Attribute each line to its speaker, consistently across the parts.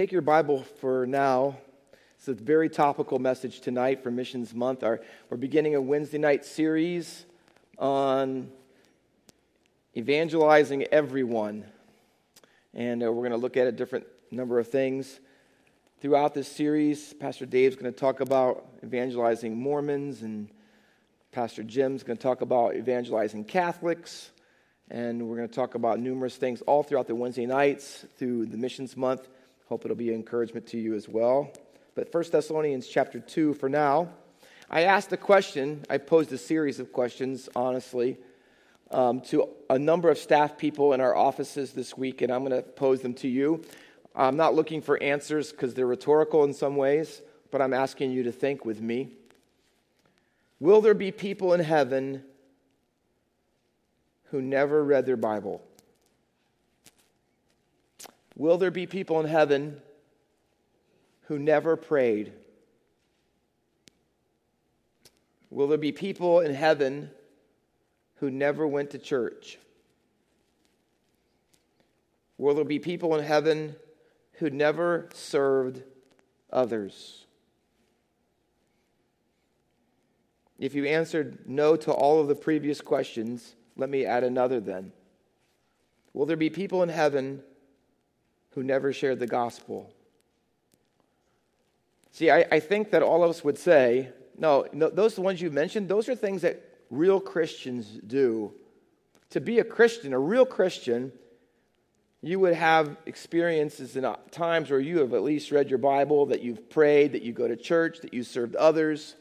Speaker 1: Take your Bible for now. It's a very topical message tonight for Missions Month. Our, we're beginning a Wednesday night series on evangelizing everyone. And uh, we're going to look at a different number of things. Throughout this series, Pastor Dave's going to talk about evangelizing Mormons, and Pastor Jim's going to talk about evangelizing Catholics. And we're going to talk about numerous things all throughout the Wednesday nights through the Missions Month. Hope it'll be encouragement to you as well. But 1 Thessalonians chapter 2 for now. I asked a question, I posed a series of questions, honestly, um, to a number of staff people in our offices this week, and I'm going to pose them to you. I'm not looking for answers because they're rhetorical in some ways, but I'm asking you to think with me. Will there be people in heaven who never read their Bible? Will there be people in heaven who never prayed? Will there be people in heaven who never went to church? Will there be people in heaven who never served others? If you answered no to all of the previous questions, let me add another then. Will there be people in heaven who never shared the gospel. See, I, I think that all of us would say, no, no, those the ones you mentioned, those are things that real Christians do. To be a Christian, a real Christian, you would have experiences in times where you have at least read your Bible, that you've prayed, that you go to church, that you served others.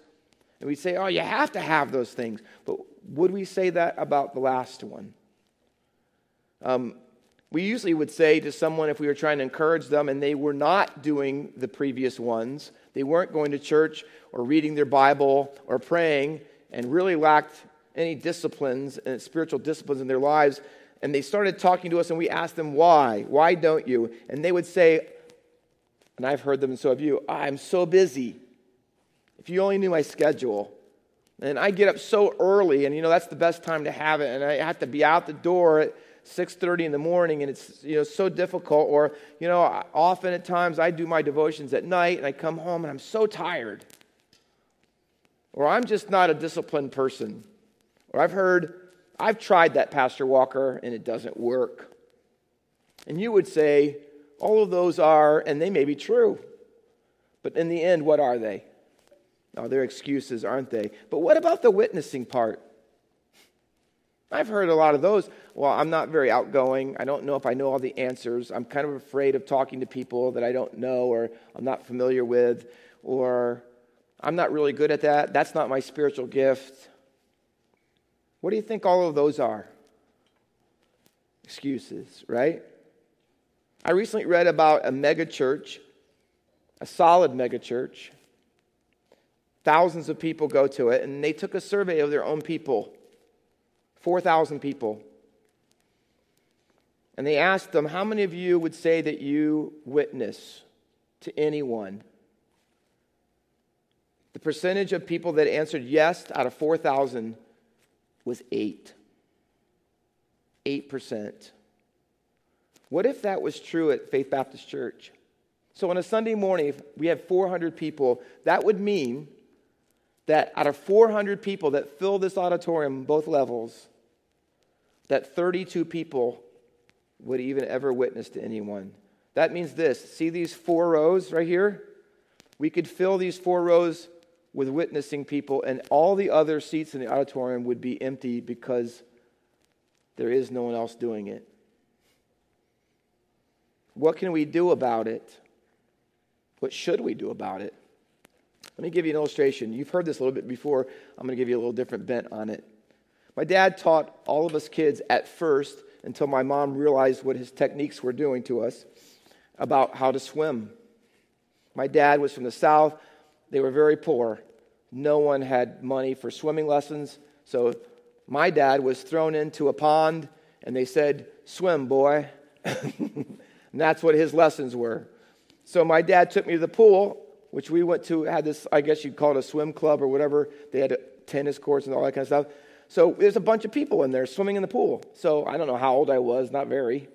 Speaker 1: And we say, oh, you have to have those things. But would we say that about the last one? Um, we usually would say to someone if we were trying to encourage them and they were not doing the previous ones, they weren't going to church or reading their Bible or praying and really lacked any disciplines and spiritual disciplines in their lives, and they started talking to us and we asked them why? Why don't you? And they would say and i've heard them and so have you i'm so busy. If you only knew my schedule. And i get up so early and you know that's the best time to have it and i have to be out the door at 6.30 in the morning and it's you know so difficult or you know often at times i do my devotions at night and i come home and i'm so tired. Or i'm just not a disciplined person. Or i've heard i've tried that pastor walker and it doesn't work. And you would say all of those are and they may be true. But in the end what are they? Oh they're excuses aren't they? But what about the witnessing part I've heard a lot of those. Well, I'm not very outgoing. I don't know if I know all the answers. I'm kind of afraid of talking to people that I don't know or I'm not familiar with, or I'm not really good at that. That's not my spiritual gift. What do you think all of those are? Excuses, right? I recently read about a mega church, a solid mega church. Thousands of people go to it, and they took a survey of their own people 4,000 people. And they asked them, How many of you would say that you witness to anyone? The percentage of people that answered yes out of 4,000 was 8. 8%. What if that was true at Faith Baptist Church? So on a Sunday morning, if we had 400 people, that would mean that out of 400 people that fill this auditorium, both levels, that 32 people would even ever witness to anyone. That means this see these four rows right here? We could fill these four rows with witnessing people, and all the other seats in the auditorium would be empty because there is no one else doing it. What can we do about it? What should we do about it? Let me give you an illustration. You've heard this a little bit before. I'm going to give you a little different bent on it. My dad taught all of us kids at first, until my mom realized what his techniques were doing to us, about how to swim. My dad was from the South. They were very poor. No one had money for swimming lessons. So my dad was thrown into a pond, and they said, Swim, boy. and that's what his lessons were. So my dad took me to the pool, which we went to, had this, I guess you'd call it a swim club or whatever. They had tennis courts and all that kind of stuff. So there's a bunch of people in there swimming in the pool. So I don't know how old I was, not very.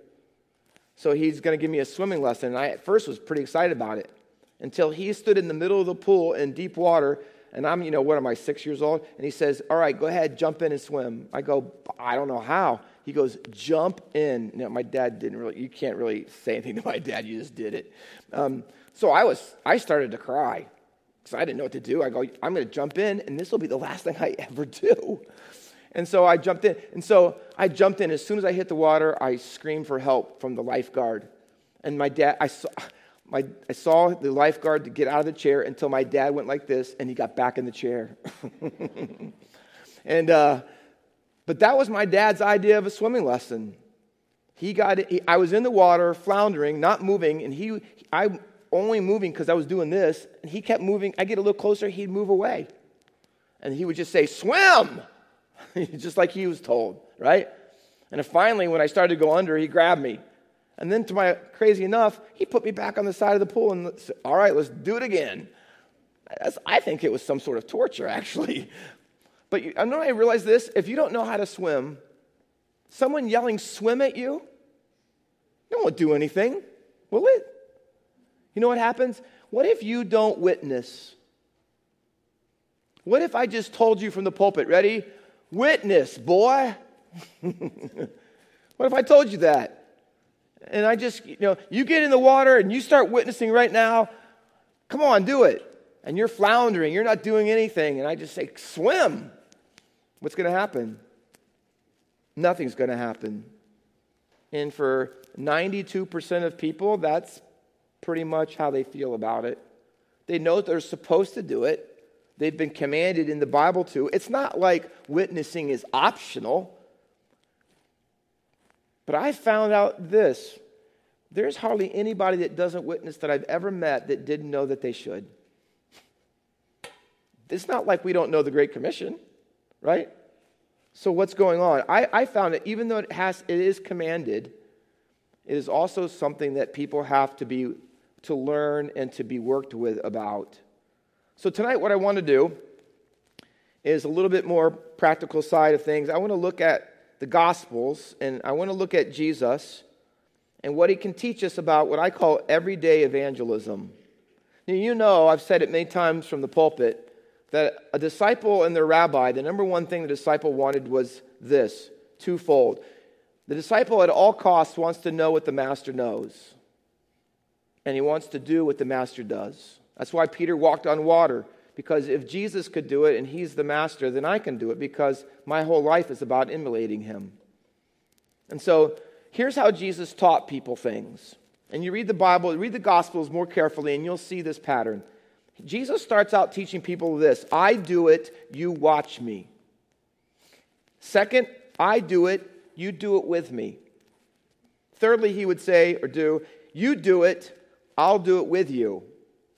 Speaker 1: So he's going to give me a swimming lesson. And I at first was pretty excited about it until he stood in the middle of the pool in deep water. And I'm, you know, what am I, six years old? And he says, All right, go ahead, jump in and swim. I go, I don't know how. He goes, Jump in. Now, my dad didn't really, you can't really say anything to my dad, you just did it. Um, so I was, I started to cry because I didn't know what to do. I go, I'm going to jump in, and this will be the last thing I ever do. And so I jumped in. And so I jumped in. As soon as I hit the water, I screamed for help from the lifeguard. And my dad, I saw, my, I saw the lifeguard to get out of the chair until my dad went like this and he got back in the chair. and, uh, but that was my dad's idea of a swimming lesson. He got he, I was in the water, floundering, not moving, and he, I only moving because I was doing this, and he kept moving. I get a little closer, he'd move away. And he would just say, Swim! just like he was told, right? And finally, when I started to go under, he grabbed me. And then, to my crazy enough, he put me back on the side of the pool and said, All right, let's do it again. That's, I think it was some sort of torture, actually. But you, I know I realize this if you don't know how to swim, someone yelling swim at you, it won't do anything, will it? You know what happens? What if you don't witness? What if I just told you from the pulpit, ready? Witness, boy. what if I told you that? And I just, you know, you get in the water and you start witnessing right now. Come on, do it. And you're floundering, you're not doing anything. And I just say, swim. What's going to happen? Nothing's going to happen. And for 92% of people, that's pretty much how they feel about it. They know they're supposed to do it, they've been commanded in the Bible to. It's not like witnessing is optional. But I found out this there's hardly anybody that doesn't witness that I've ever met that didn't know that they should. It's not like we don't know the Great Commission, right? So what's going on? I, I found that even though it has it is commanded, it is also something that people have to be to learn and to be worked with about. So tonight what I want to do is a little bit more practical side of things. I want to look at the Gospels, and I want to look at Jesus and what he can teach us about what I call everyday evangelism. Now, you know, I've said it many times from the pulpit that a disciple and their rabbi, the number one thing the disciple wanted was this twofold. The disciple, at all costs, wants to know what the master knows, and he wants to do what the master does. That's why Peter walked on water. Because if Jesus could do it and he's the master, then I can do it because my whole life is about emulating him. And so here's how Jesus taught people things. And you read the Bible, read the Gospels more carefully, and you'll see this pattern. Jesus starts out teaching people this I do it, you watch me. Second, I do it, you do it with me. Thirdly, he would say or do, You do it, I'll do it with you.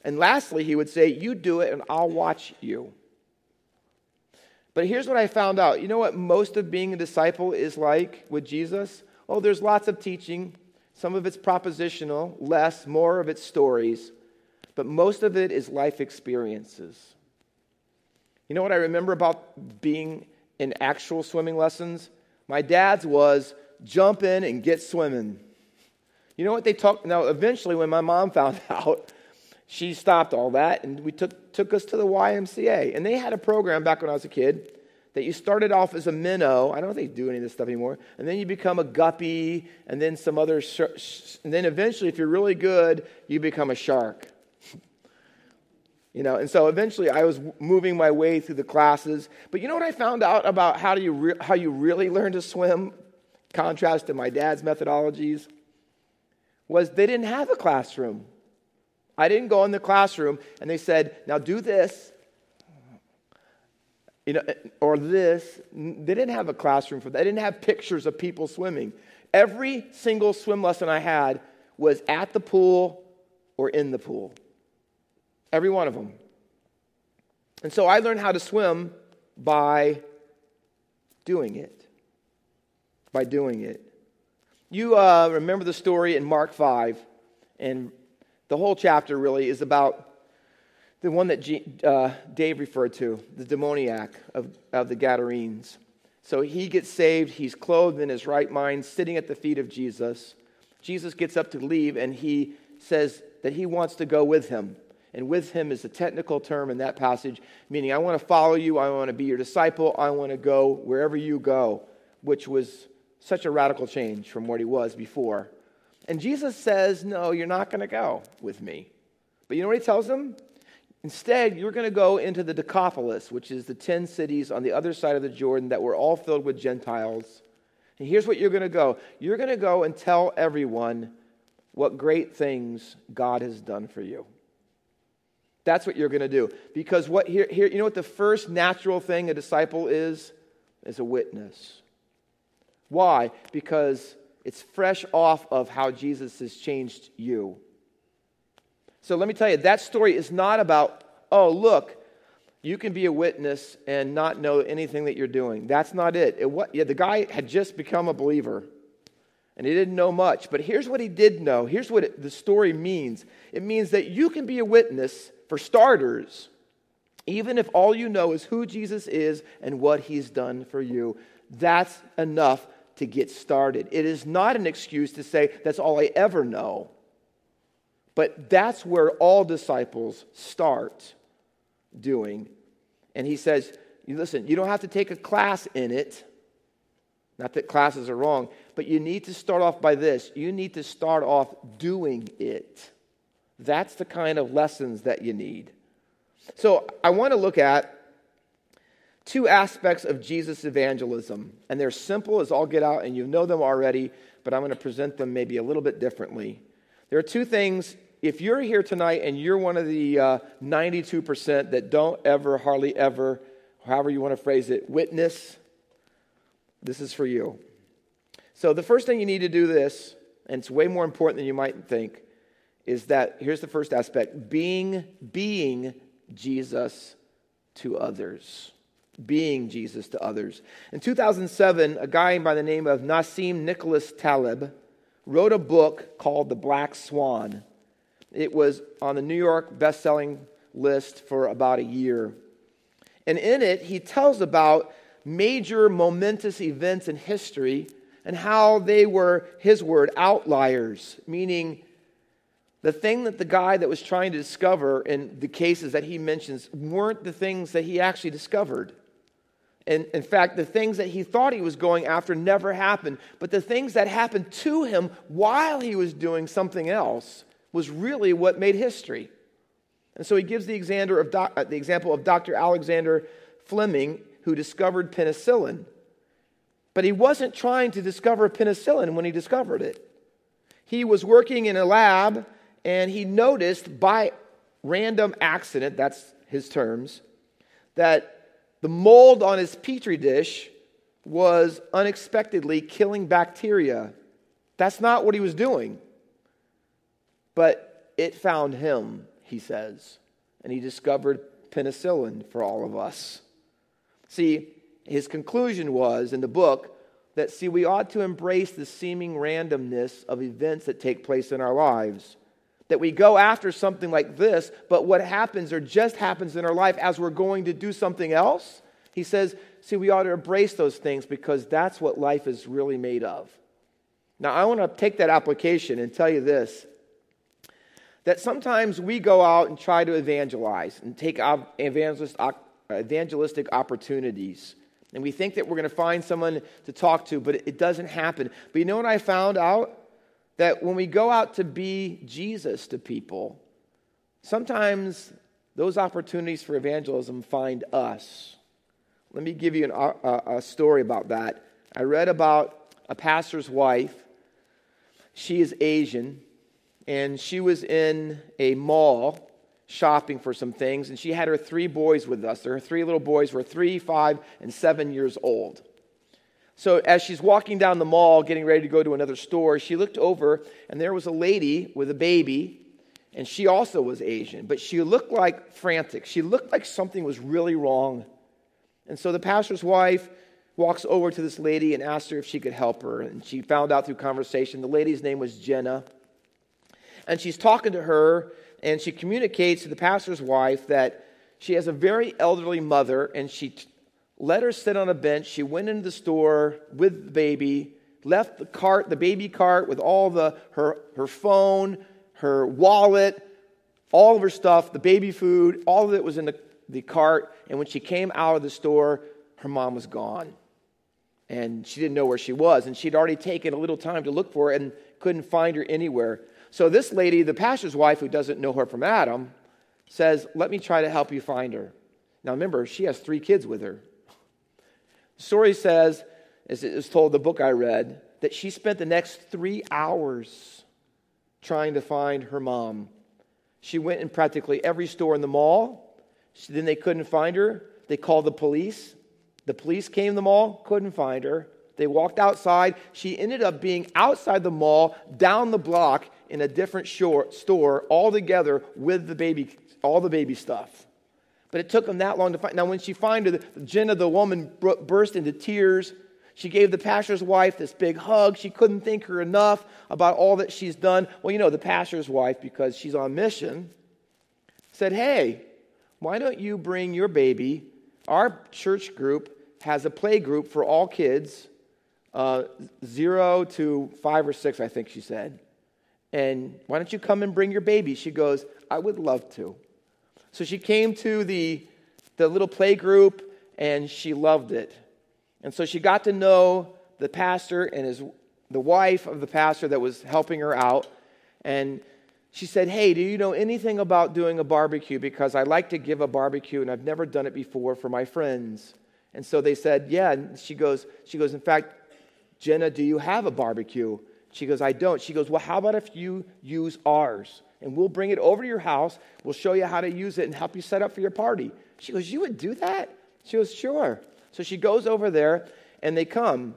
Speaker 1: And lastly, he would say, You do it and I'll watch you. But here's what I found out. You know what most of being a disciple is like with Jesus? Oh, there's lots of teaching. Some of it's propositional, less, more of it's stories. But most of it is life experiences. You know what I remember about being in actual swimming lessons? My dad's was jump in and get swimming. You know what they talked? now eventually when my mom found out she stopped all that and we took, took us to the YMCA. And they had a program back when I was a kid that you started off as a minnow. I don't think they do any of this stuff anymore. And then you become a guppy and then some other, sh- and then eventually, if you're really good, you become a shark. you know, and so eventually I was moving my way through the classes. But you know what I found out about how, do you re- how you really learn to swim, contrast to my dad's methodologies? Was they didn't have a classroom. I didn't go in the classroom and they said, now do this, you know, or this. They didn't have a classroom for that. They didn't have pictures of people swimming. Every single swim lesson I had was at the pool or in the pool. Every one of them. And so I learned how to swim by doing it. By doing it. You uh, remember the story in Mark 5 and the whole chapter really is about the one that G, uh, Dave referred to, the demoniac of, of the Gadarenes. So he gets saved. He's clothed in his right mind, sitting at the feet of Jesus. Jesus gets up to leave and he says that he wants to go with him. And with him is a technical term in that passage, meaning I want to follow you, I want to be your disciple, I want to go wherever you go, which was such a radical change from what he was before. And Jesus says, No, you're not going to go with me. But you know what he tells them? Instead, you're going to go into the Decapolis, which is the 10 cities on the other side of the Jordan that were all filled with Gentiles. And here's what you're going to go you're going to go and tell everyone what great things God has done for you. That's what you're going to do. Because what here, here, you know what the first natural thing a disciple is? Is a witness. Why? Because it's fresh off of how Jesus has changed you. So let me tell you, that story is not about, oh, look, you can be a witness and not know anything that you're doing. That's not it. it what, yeah, the guy had just become a believer and he didn't know much. But here's what he did know. Here's what it, the story means it means that you can be a witness for starters, even if all you know is who Jesus is and what he's done for you, that's enough to get started. It is not an excuse to say, that's all I ever know. But that's where all disciples start doing. And he says, listen, you don't have to take a class in it. Not that classes are wrong, but you need to start off by this. You need to start off doing it. That's the kind of lessons that you need. So I want to look at two aspects of Jesus' evangelism, and they're simple as all get out, and you know them already, but I'm going to present them maybe a little bit differently. There are two things. If you're here tonight and you're one of the uh, 92% that don't ever, hardly ever, however you want to phrase it, witness, this is for you. So the first thing you need to do this, and it's way more important than you might think, is that here's the first aspect being being Jesus to others being Jesus to others. In 2007, a guy by the name of Nassim Nicholas Taleb wrote a book called The Black Swan. It was on the New York best-selling list for about a year. And in it, he tells about major momentous events in history and how they were, his word, outliers, meaning the thing that the guy that was trying to discover in the cases that he mentions weren't the things that he actually discovered. And in fact, the things that he thought he was going after never happened. But the things that happened to him while he was doing something else was really what made history. And so he gives the, uh, example of Dr. Alexander Fleming, who discovered penicillin. But he wasn't trying to discover penicillin when he discovered it. He was working in a lab and he noticed by random accident, that's his terms, that the mold on his petri dish was unexpectedly killing bacteria. That's not what he was doing. But it found him, he says, and he discovered penicillin for all of us. See, his conclusion was in the book that, see, we ought to embrace the seeming randomness of events that take place in our lives that we go after something like this, but what happens or just happens in our life as we're going to do something else, he says, see, we ought to embrace those things because that's what life is really made of. Now, I want to take that application and tell you this that sometimes we go out and try to evangelize and take evangelist, evangelistic opportunities. And we think that we're going to find someone to talk to, but it doesn't happen. But you know what I found out? That when we go out to be Jesus to people, sometimes those opportunities for evangelism find us. Let me give you an, a, a story about that. I read about a pastor's wife. She is Asian, and she was in a mall shopping for some things, and she had her three boys with us. Her three little boys were three, five, and seven years old. So, as she's walking down the mall, getting ready to go to another store, she looked over and there was a lady with a baby, and she also was Asian, but she looked like frantic. She looked like something was really wrong. And so the pastor's wife walks over to this lady and asks her if she could help her. And she found out through conversation the lady's name was Jenna. And she's talking to her, and she communicates to the pastor's wife that she has a very elderly mother, and she let her sit on a bench. She went into the store with the baby, left the cart, the baby cart, with all the her, her phone, her wallet, all of her stuff, the baby food, all of it was in the, the cart. And when she came out of the store, her mom was gone. And she didn't know where she was. And she'd already taken a little time to look for her and couldn't find her anywhere. So this lady, the pastor's wife, who doesn't know her from Adam, says, Let me try to help you find her. Now remember, she has three kids with her. Story says, as it was told the book I read, that she spent the next three hours trying to find her mom. She went in practically every store in the mall. She, then they couldn't find her. They called the police. The police came to the mall, couldn't find her. They walked outside. She ended up being outside the mall, down the block, in a different shore, store, all together with the baby, all the baby stuff. But it took them that long to find. Now, when she found her, Jenna, the woman, burst into tears. She gave the pastor's wife this big hug. She couldn't thank her enough about all that she's done. Well, you know, the pastor's wife, because she's on mission, said, Hey, why don't you bring your baby? Our church group has a play group for all kids, uh, zero to five or six, I think she said. And why don't you come and bring your baby? She goes, I would love to. So she came to the, the little play group and she loved it. And so she got to know the pastor and his, the wife of the pastor that was helping her out. And she said, Hey, do you know anything about doing a barbecue? Because I like to give a barbecue and I've never done it before for my friends. And so they said, Yeah. And she goes, she goes, In fact, Jenna, do you have a barbecue? She goes, I don't. She goes, Well, how about if you use ours? And we'll bring it over to your house. We'll show you how to use it and help you set up for your party. She goes, You would do that? She goes, Sure. So she goes over there and they come.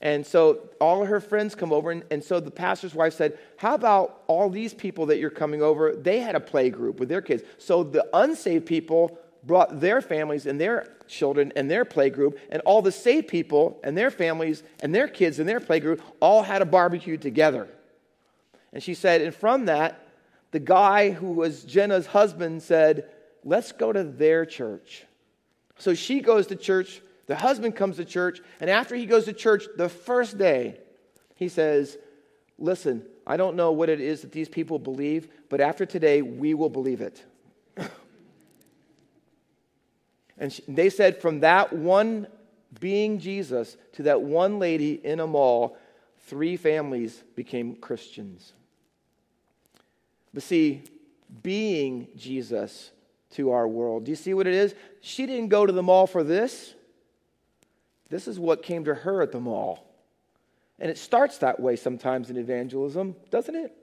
Speaker 1: And so all of her friends come over. And, and so the pastor's wife said, How about all these people that you're coming over? They had a play group with their kids. So the unsaved people brought their families and their children and their play group, and all the saved people and their families and their kids and their play group all had a barbecue together. And she said, and from that, the guy who was Jenna's husband said, Let's go to their church. So she goes to church the husband comes to church, and after he goes to church the first day, he says, Listen, I don't know what it is that these people believe, but after today, we will believe it. and she, they said, from that one being Jesus to that one lady in a mall, three families became Christians. But see, being Jesus to our world, do you see what it is? She didn't go to the mall for this. This is what came to her at the mall. And it starts that way sometimes in evangelism, doesn't it?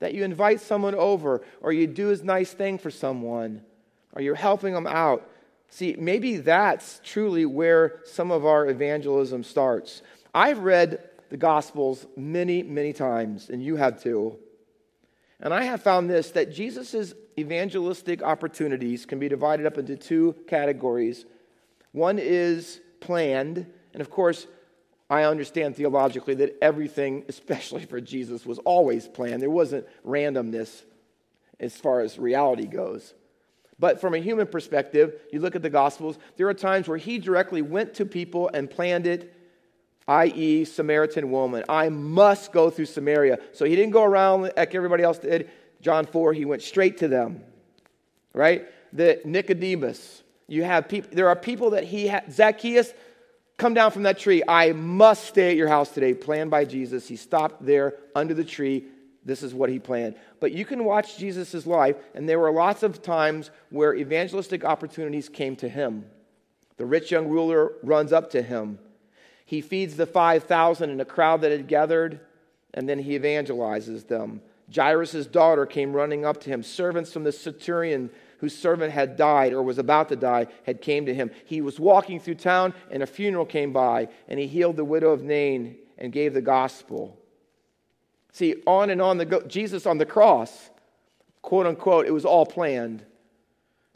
Speaker 1: That you invite someone over, or you do a nice thing for someone, or you're helping them out. See, maybe that's truly where some of our evangelism starts. I've read the Gospels many, many times, and you have too. And I have found this that Jesus' evangelistic opportunities can be divided up into two categories. One is planned. And of course, I understand theologically that everything, especially for Jesus, was always planned. There wasn't randomness as far as reality goes. But from a human perspective, you look at the Gospels, there are times where he directly went to people and planned it, i.e., Samaritan woman. I must go through Samaria. So he didn't go around like everybody else did. John 4, he went straight to them. Right? The Nicodemus, you have people, there are people that he had, Zacchaeus, come down from that tree. I must stay at your house today, planned by Jesus. He stopped there under the tree. This is what he planned. But you can watch Jesus' life, and there were lots of times where evangelistic opportunities came to him. The rich young ruler runs up to him. He feeds the 5,000 in a crowd that had gathered, and then he evangelizes them. Jairus' daughter came running up to him. Servants from the centurion whose servant had died or was about to die had came to him. He was walking through town and a funeral came by and he healed the widow of Nain and gave the gospel. See, on and on the go, Jesus on the cross, quote unquote, it was all planned.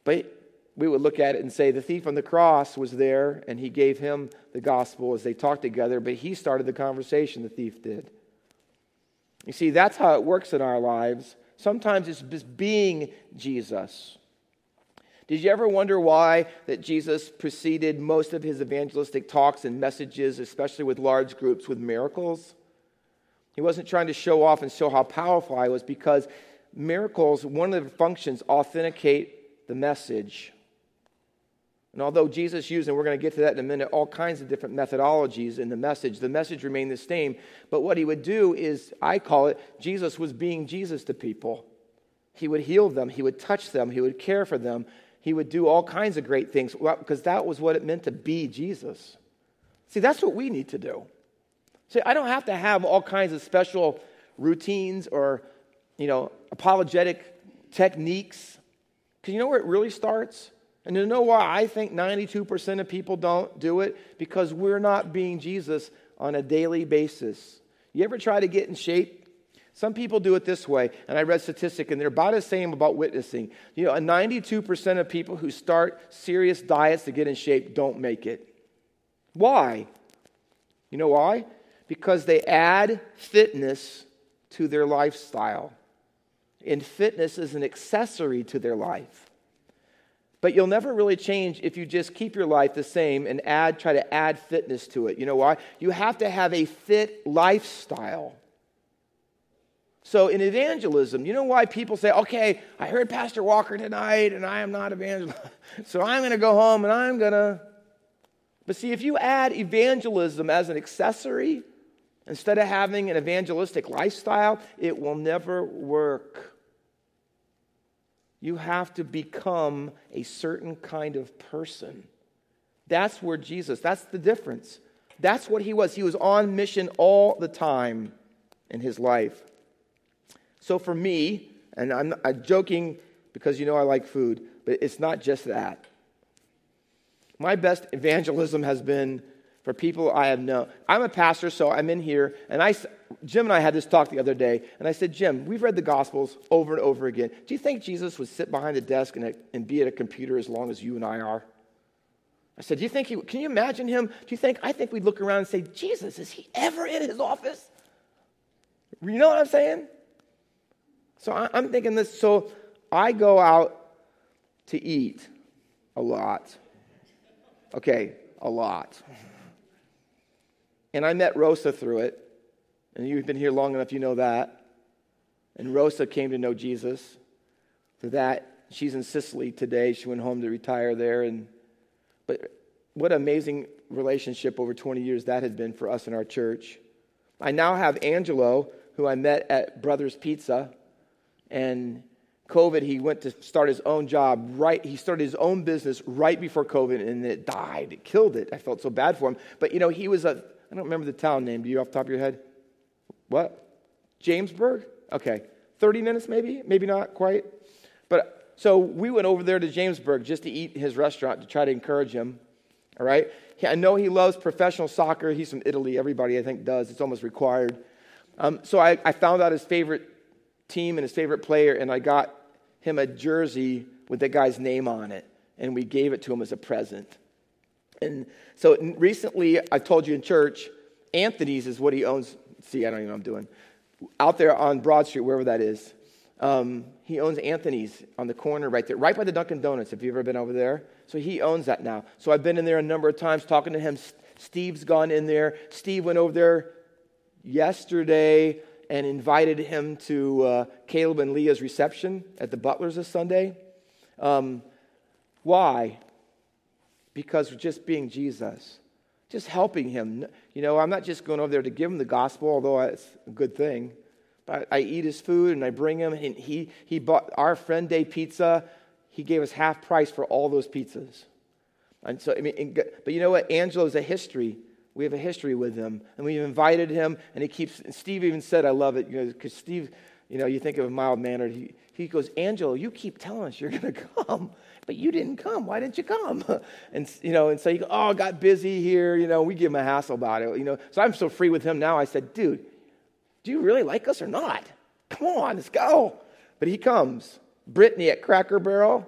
Speaker 1: But we would look at it and say the thief on the cross was there and he gave him the gospel as they talked together, but he started the conversation, the thief did. You see, that's how it works in our lives. Sometimes it's just being Jesus. Did you ever wonder why that Jesus preceded most of his evangelistic talks and messages, especially with large groups, with miracles? He wasn't trying to show off and show how powerful I was because miracles, one of the functions, authenticate the message. And although Jesus used, and we're going to get to that in a minute, all kinds of different methodologies in the message, the message remained the same. But what he would do is, I call it, Jesus was being Jesus to people. He would heal them, he would touch them, he would care for them, he would do all kinds of great things because that was what it meant to be Jesus. See, that's what we need to do. See, I don't have to have all kinds of special routines or, you know, apologetic techniques. Because you know where it really starts? And you know why I think 92% of people don't do it? Because we're not being Jesus on a daily basis. You ever try to get in shape? Some people do it this way, and I read statistic, and they're about the same about witnessing. You know, 92% of people who start serious diets to get in shape don't make it. Why? You know why? Because they add fitness to their lifestyle. And fitness is an accessory to their life. But you'll never really change if you just keep your life the same and add, try to add fitness to it. You know why? You have to have a fit lifestyle. So in evangelism, you know why people say, okay, I heard Pastor Walker tonight and I am not evangelist. so I'm going to go home and I'm going to. But see, if you add evangelism as an accessory instead of having an evangelistic lifestyle, it will never work. You have to become a certain kind of person. That's where Jesus, that's the difference. That's what he was. He was on mission all the time in his life. So for me, and I'm, I'm joking because you know I like food, but it's not just that. My best evangelism has been for people I have known. I'm a pastor, so I'm in here, and I, Jim and I had this talk the other day, and I said, Jim, we've read the Gospels over and over again. Do you think Jesus would sit behind a desk and, and be at a computer as long as you and I are? I said, Do you think he, can you imagine him? Do you think, I think we'd look around and say, Jesus, is he ever in his office? You know what I'm saying? So I, I'm thinking this, so I go out to eat a lot. Okay, a lot. And I met Rosa through it. And you've been here long enough, you know that. And Rosa came to know Jesus through that. She's in Sicily today. She went home to retire there. And, but what an amazing relationship over 20 years that has been for us in our church. I now have Angelo, who I met at Brothers Pizza. And COVID, he went to start his own job right. He started his own business right before COVID, and it died. It killed it. I felt so bad for him. But you know, he was a I don't remember the town name. Do you off the top of your head? What? Jamesburg? Okay. 30 minutes maybe? Maybe not quite. But so we went over there to Jamesburg just to eat his restaurant to try to encourage him. All right? I know he loves professional soccer. He's from Italy. Everybody, I think, does. It's almost required. Um, so I, I found out his favorite team and his favorite player, and I got him a jersey with that guy's name on it, and we gave it to him as a present. And so recently, I told you in church, Anthony's is what he owns. See, I don't even know what I'm doing. Out there on Broad Street, wherever that is. Um, he owns Anthony's on the corner right there, right by the Dunkin' Donuts. Have you've ever been over there? So he owns that now. So I've been in there a number of times talking to him. Steve's gone in there. Steve went over there yesterday and invited him to uh, Caleb and Leah's reception at the Butlers this Sunday. Um, why? Because just being Jesus, just helping him. You know, I'm not just going over there to give him the gospel, although it's a good thing. But I, eat his food and I bring him, and he, he bought our friend day pizza. He gave us half price for all those pizzas. And so, I mean, but you know what? Angelo's a history. We have a history with him, and we've invited him, and he keeps. And Steve even said, "I love it," you know, because Steve, you know, you think of a mild mannered. He, he goes, Angelo, you keep telling us you're going to come, but you didn't come. Why didn't you come? And, you know, and so you go, oh, got busy here. You know, we give him a hassle about it. You know, so I'm so free with him now. I said, dude, do you really like us or not? Come on, let's go. But he comes. Brittany at Cracker Barrel,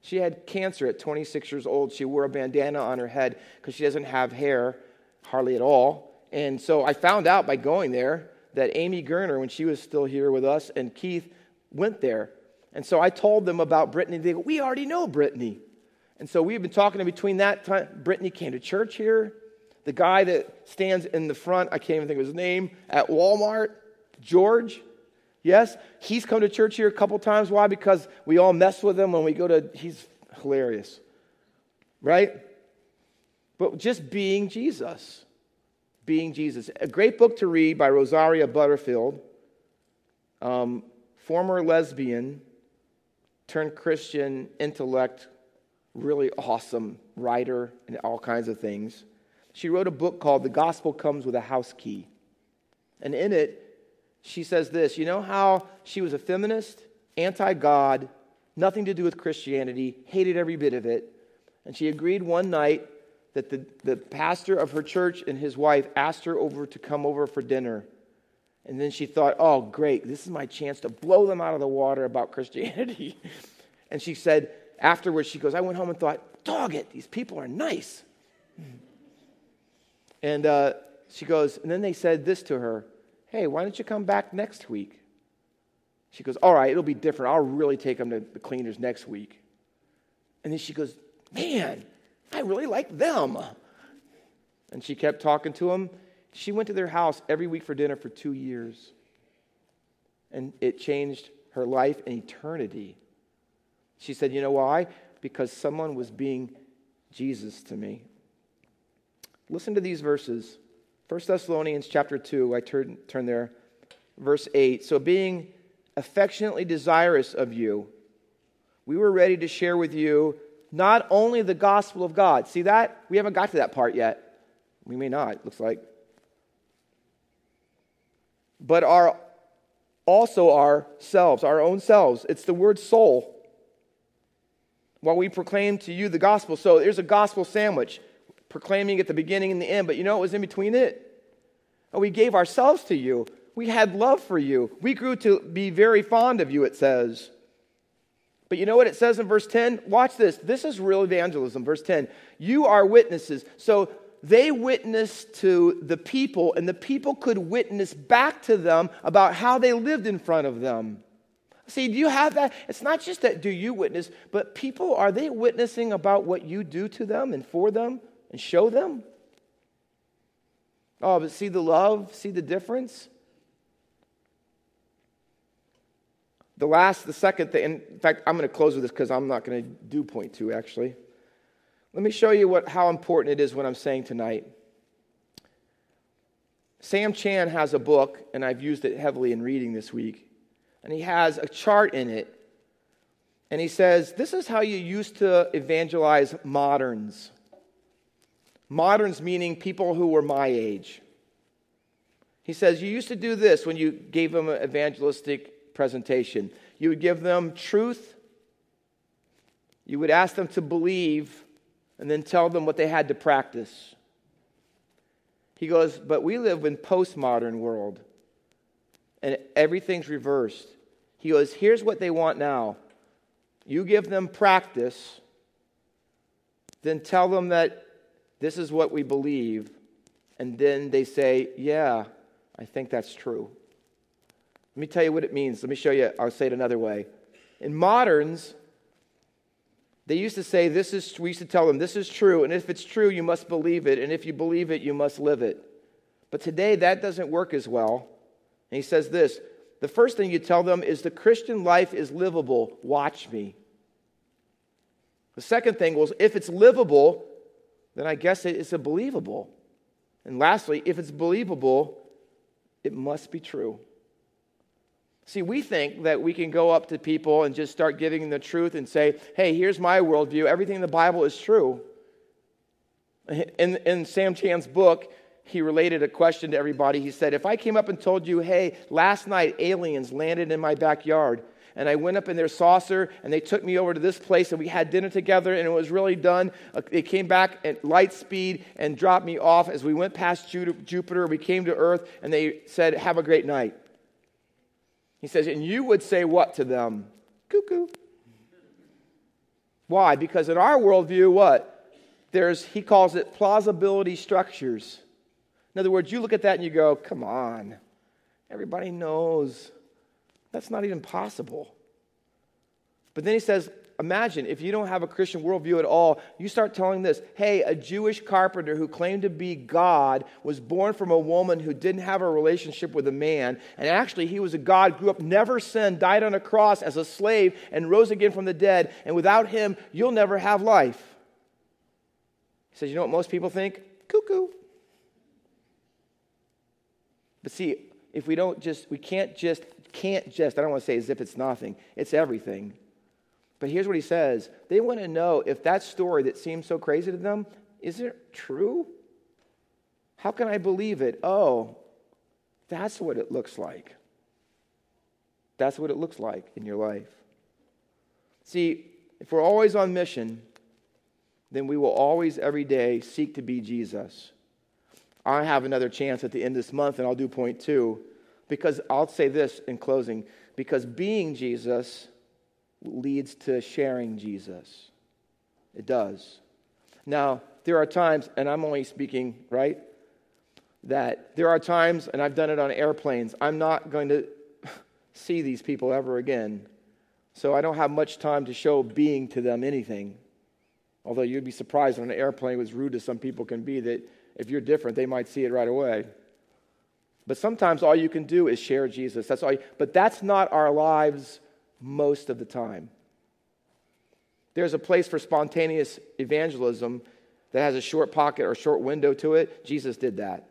Speaker 1: she had cancer at 26 years old. She wore a bandana on her head because she doesn't have hair hardly at all. And so I found out by going there that Amy Gerner, when she was still here with us, and Keith went there. And so I told them about Brittany. They go, We already know Brittany. And so we've been talking in between that time. Brittany came to church here. The guy that stands in the front, I can't even think of his name, at Walmart, George. Yes, he's come to church here a couple times. Why? Because we all mess with him when we go to, he's hilarious. Right? But just being Jesus. Being Jesus. A great book to read by Rosaria Butterfield, um, former lesbian, turned Christian intellect, really awesome writer, and all kinds of things. She wrote a book called The Gospel Comes with a House Key. And in it, she says this You know how she was a feminist, anti God, nothing to do with Christianity, hated every bit of it. And she agreed one night that the, the pastor of her church and his wife asked her over to come over for dinner. And then she thought, oh, great, this is my chance to blow them out of the water about Christianity. and she said, afterwards, she goes, I went home and thought, dog it, these people are nice. And uh, she goes, and then they said this to her Hey, why don't you come back next week? She goes, All right, it'll be different. I'll really take them to the cleaners next week. And then she goes, Man, I really like them. And she kept talking to them. She went to their house every week for dinner for two years. And it changed her life and eternity. She said, You know why? Because someone was being Jesus to me. Listen to these verses. 1 Thessalonians chapter 2, I turn, turn there, verse 8. So, being affectionately desirous of you, we were ready to share with you not only the gospel of God. See that? We haven't got to that part yet. We may not, looks like. But our also ourselves, our own selves. It's the word soul. While we proclaim to you the gospel. So there's a gospel sandwich proclaiming at the beginning and the end, but you know what was in between it? Oh, we gave ourselves to you. We had love for you. We grew to be very fond of you, it says. But you know what it says in verse 10? Watch this. This is real evangelism. Verse 10. You are witnesses. So they witnessed to the people, and the people could witness back to them about how they lived in front of them. See, do you have that? It's not just that do you witness, but people, are they witnessing about what you do to them and for them? and show them? Oh, but see the love, see the difference? The last, the second thing, in fact, I'm going to close with this because I'm not going to do point two actually. Let me show you what, how important it is what I'm saying tonight. Sam Chan has a book, and I've used it heavily in reading this week. And he has a chart in it. And he says, This is how you used to evangelize moderns. Moderns meaning people who were my age. He says, You used to do this when you gave them an evangelistic presentation. You would give them truth, you would ask them to believe, and then tell them what they had to practice. He goes, But we live in postmodern world, and everything's reversed. He goes, Here's what they want now. You give them practice, then tell them that this is what we believe. And then they say, Yeah, I think that's true. Let me tell you what it means. Let me show you. I'll say it another way. In moderns, they used to say, This is, we used to tell them, This is true. And if it's true, you must believe it. And if you believe it, you must live it. But today, that doesn't work as well. And he says this the first thing you tell them is the Christian life is livable. Watch me. The second thing was if it's livable, then I guess it's a believable. And lastly, if it's believable, it must be true. See, we think that we can go up to people and just start giving them the truth and say, hey, here's my worldview. Everything in the Bible is true. In, in Sam Chan's book, he related a question to everybody. He said, If I came up and told you, hey, last night aliens landed in my backyard, and I went up in their saucer and they took me over to this place and we had dinner together and it was really done. Uh, they came back at light speed and dropped me off as we went past Jupiter. We came to Earth and they said, Have a great night. He says, And you would say what to them? Cuckoo. Why? Because in our worldview, what? There's, he calls it plausibility structures. In other words, you look at that and you go, come on. Everybody knows that's not even possible. But then he says, imagine if you don't have a Christian worldview at all, you start telling this hey, a Jewish carpenter who claimed to be God was born from a woman who didn't have a relationship with a man, and actually he was a God, grew up, never sinned, died on a cross as a slave, and rose again from the dead, and without him, you'll never have life. He says, you know what most people think? Cuckoo. But see, if we don't just, we can't just, can't just, I don't want to say as if it's nothing, it's everything. But here's what he says they want to know if that story that seems so crazy to them, is it true? How can I believe it? Oh, that's what it looks like. That's what it looks like in your life. See, if we're always on mission, then we will always, every day, seek to be Jesus. I have another chance at the end of this month, and I'll do point two, because I'll say this in closing because being Jesus leads to sharing Jesus. It does. Now, there are times, and I'm only speaking, right? That there are times, and I've done it on airplanes, I'm not going to see these people ever again. So I don't have much time to show being to them anything. Although you'd be surprised on an airplane, as rude as some people can be, that if you're different, they might see it right away. But sometimes all you can do is share Jesus. That's all. You, but that's not our lives most of the time. There's a place for spontaneous evangelism that has a short pocket or short window to it. Jesus did that.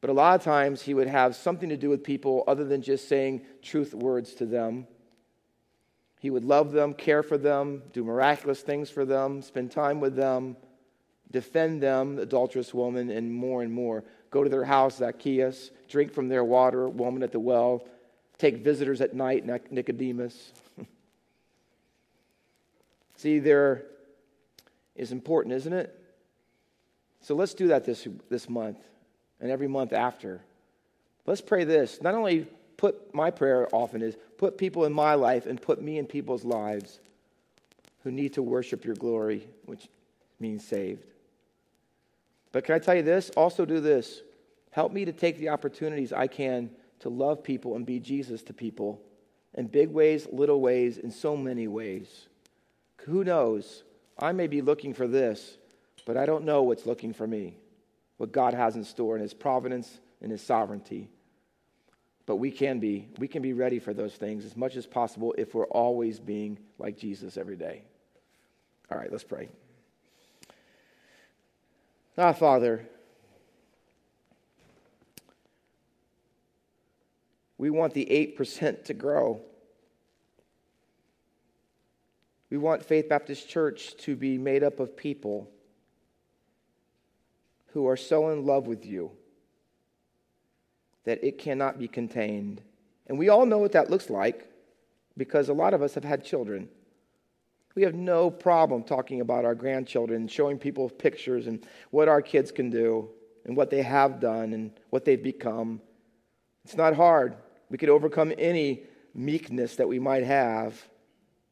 Speaker 1: But a lot of times he would have something to do with people other than just saying truth words to them. He would love them, care for them, do miraculous things for them, spend time with them, defend them, the adulterous woman, and more and more. Go to their house, Zacchaeus, drink from their water, woman at the well, take visitors at night, Nicodemus. See, there is important, isn't it? So let's do that this, this month and every month after. Let's pray this. Not only put my prayer often is put people in my life and put me in people's lives who need to worship your glory, which means saved. But can I tell you this? Also, do this. Help me to take the opportunities I can to love people and be Jesus to people in big ways, little ways, in so many ways. Who knows? I may be looking for this, but I don't know what's looking for me, what God has in store in His providence and His sovereignty. But we can be, we can be ready for those things as much as possible if we're always being like Jesus every day. All right, let's pray. Ah, Father, We want the 8% to grow. We want Faith Baptist Church to be made up of people who are so in love with you that it cannot be contained. And we all know what that looks like because a lot of us have had children. We have no problem talking about our grandchildren, showing people pictures and what our kids can do and what they have done and what they've become. It's not hard. We could overcome any meekness that we might have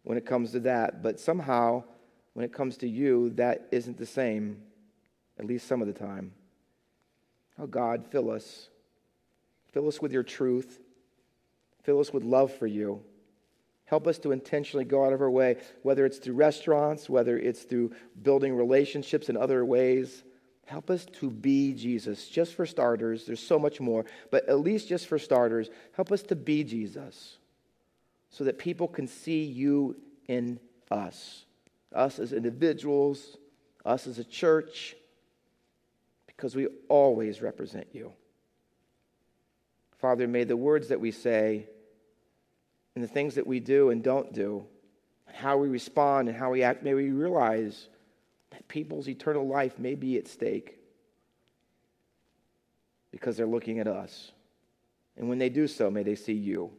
Speaker 1: when it comes to that. But somehow, when it comes to you, that isn't the same, at least some of the time. Oh, God, fill us. Fill us with your truth. Fill us with love for you. Help us to intentionally go out of our way, whether it's through restaurants, whether it's through building relationships in other ways. Help us to be Jesus. Just for starters, there's so much more, but at least just for starters, help us to be Jesus so that people can see you in us. Us as individuals, us as a church, because we always represent you. Father, may the words that we say and the things that we do and don't do, how we respond and how we act, may we realize that people's eternal life may be at stake because they're looking at us. And when they do so, may they see you.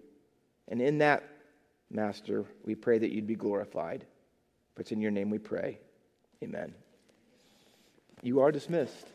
Speaker 1: And in that, Master, we pray that you'd be glorified. For it's in your name we pray. Amen. You are dismissed.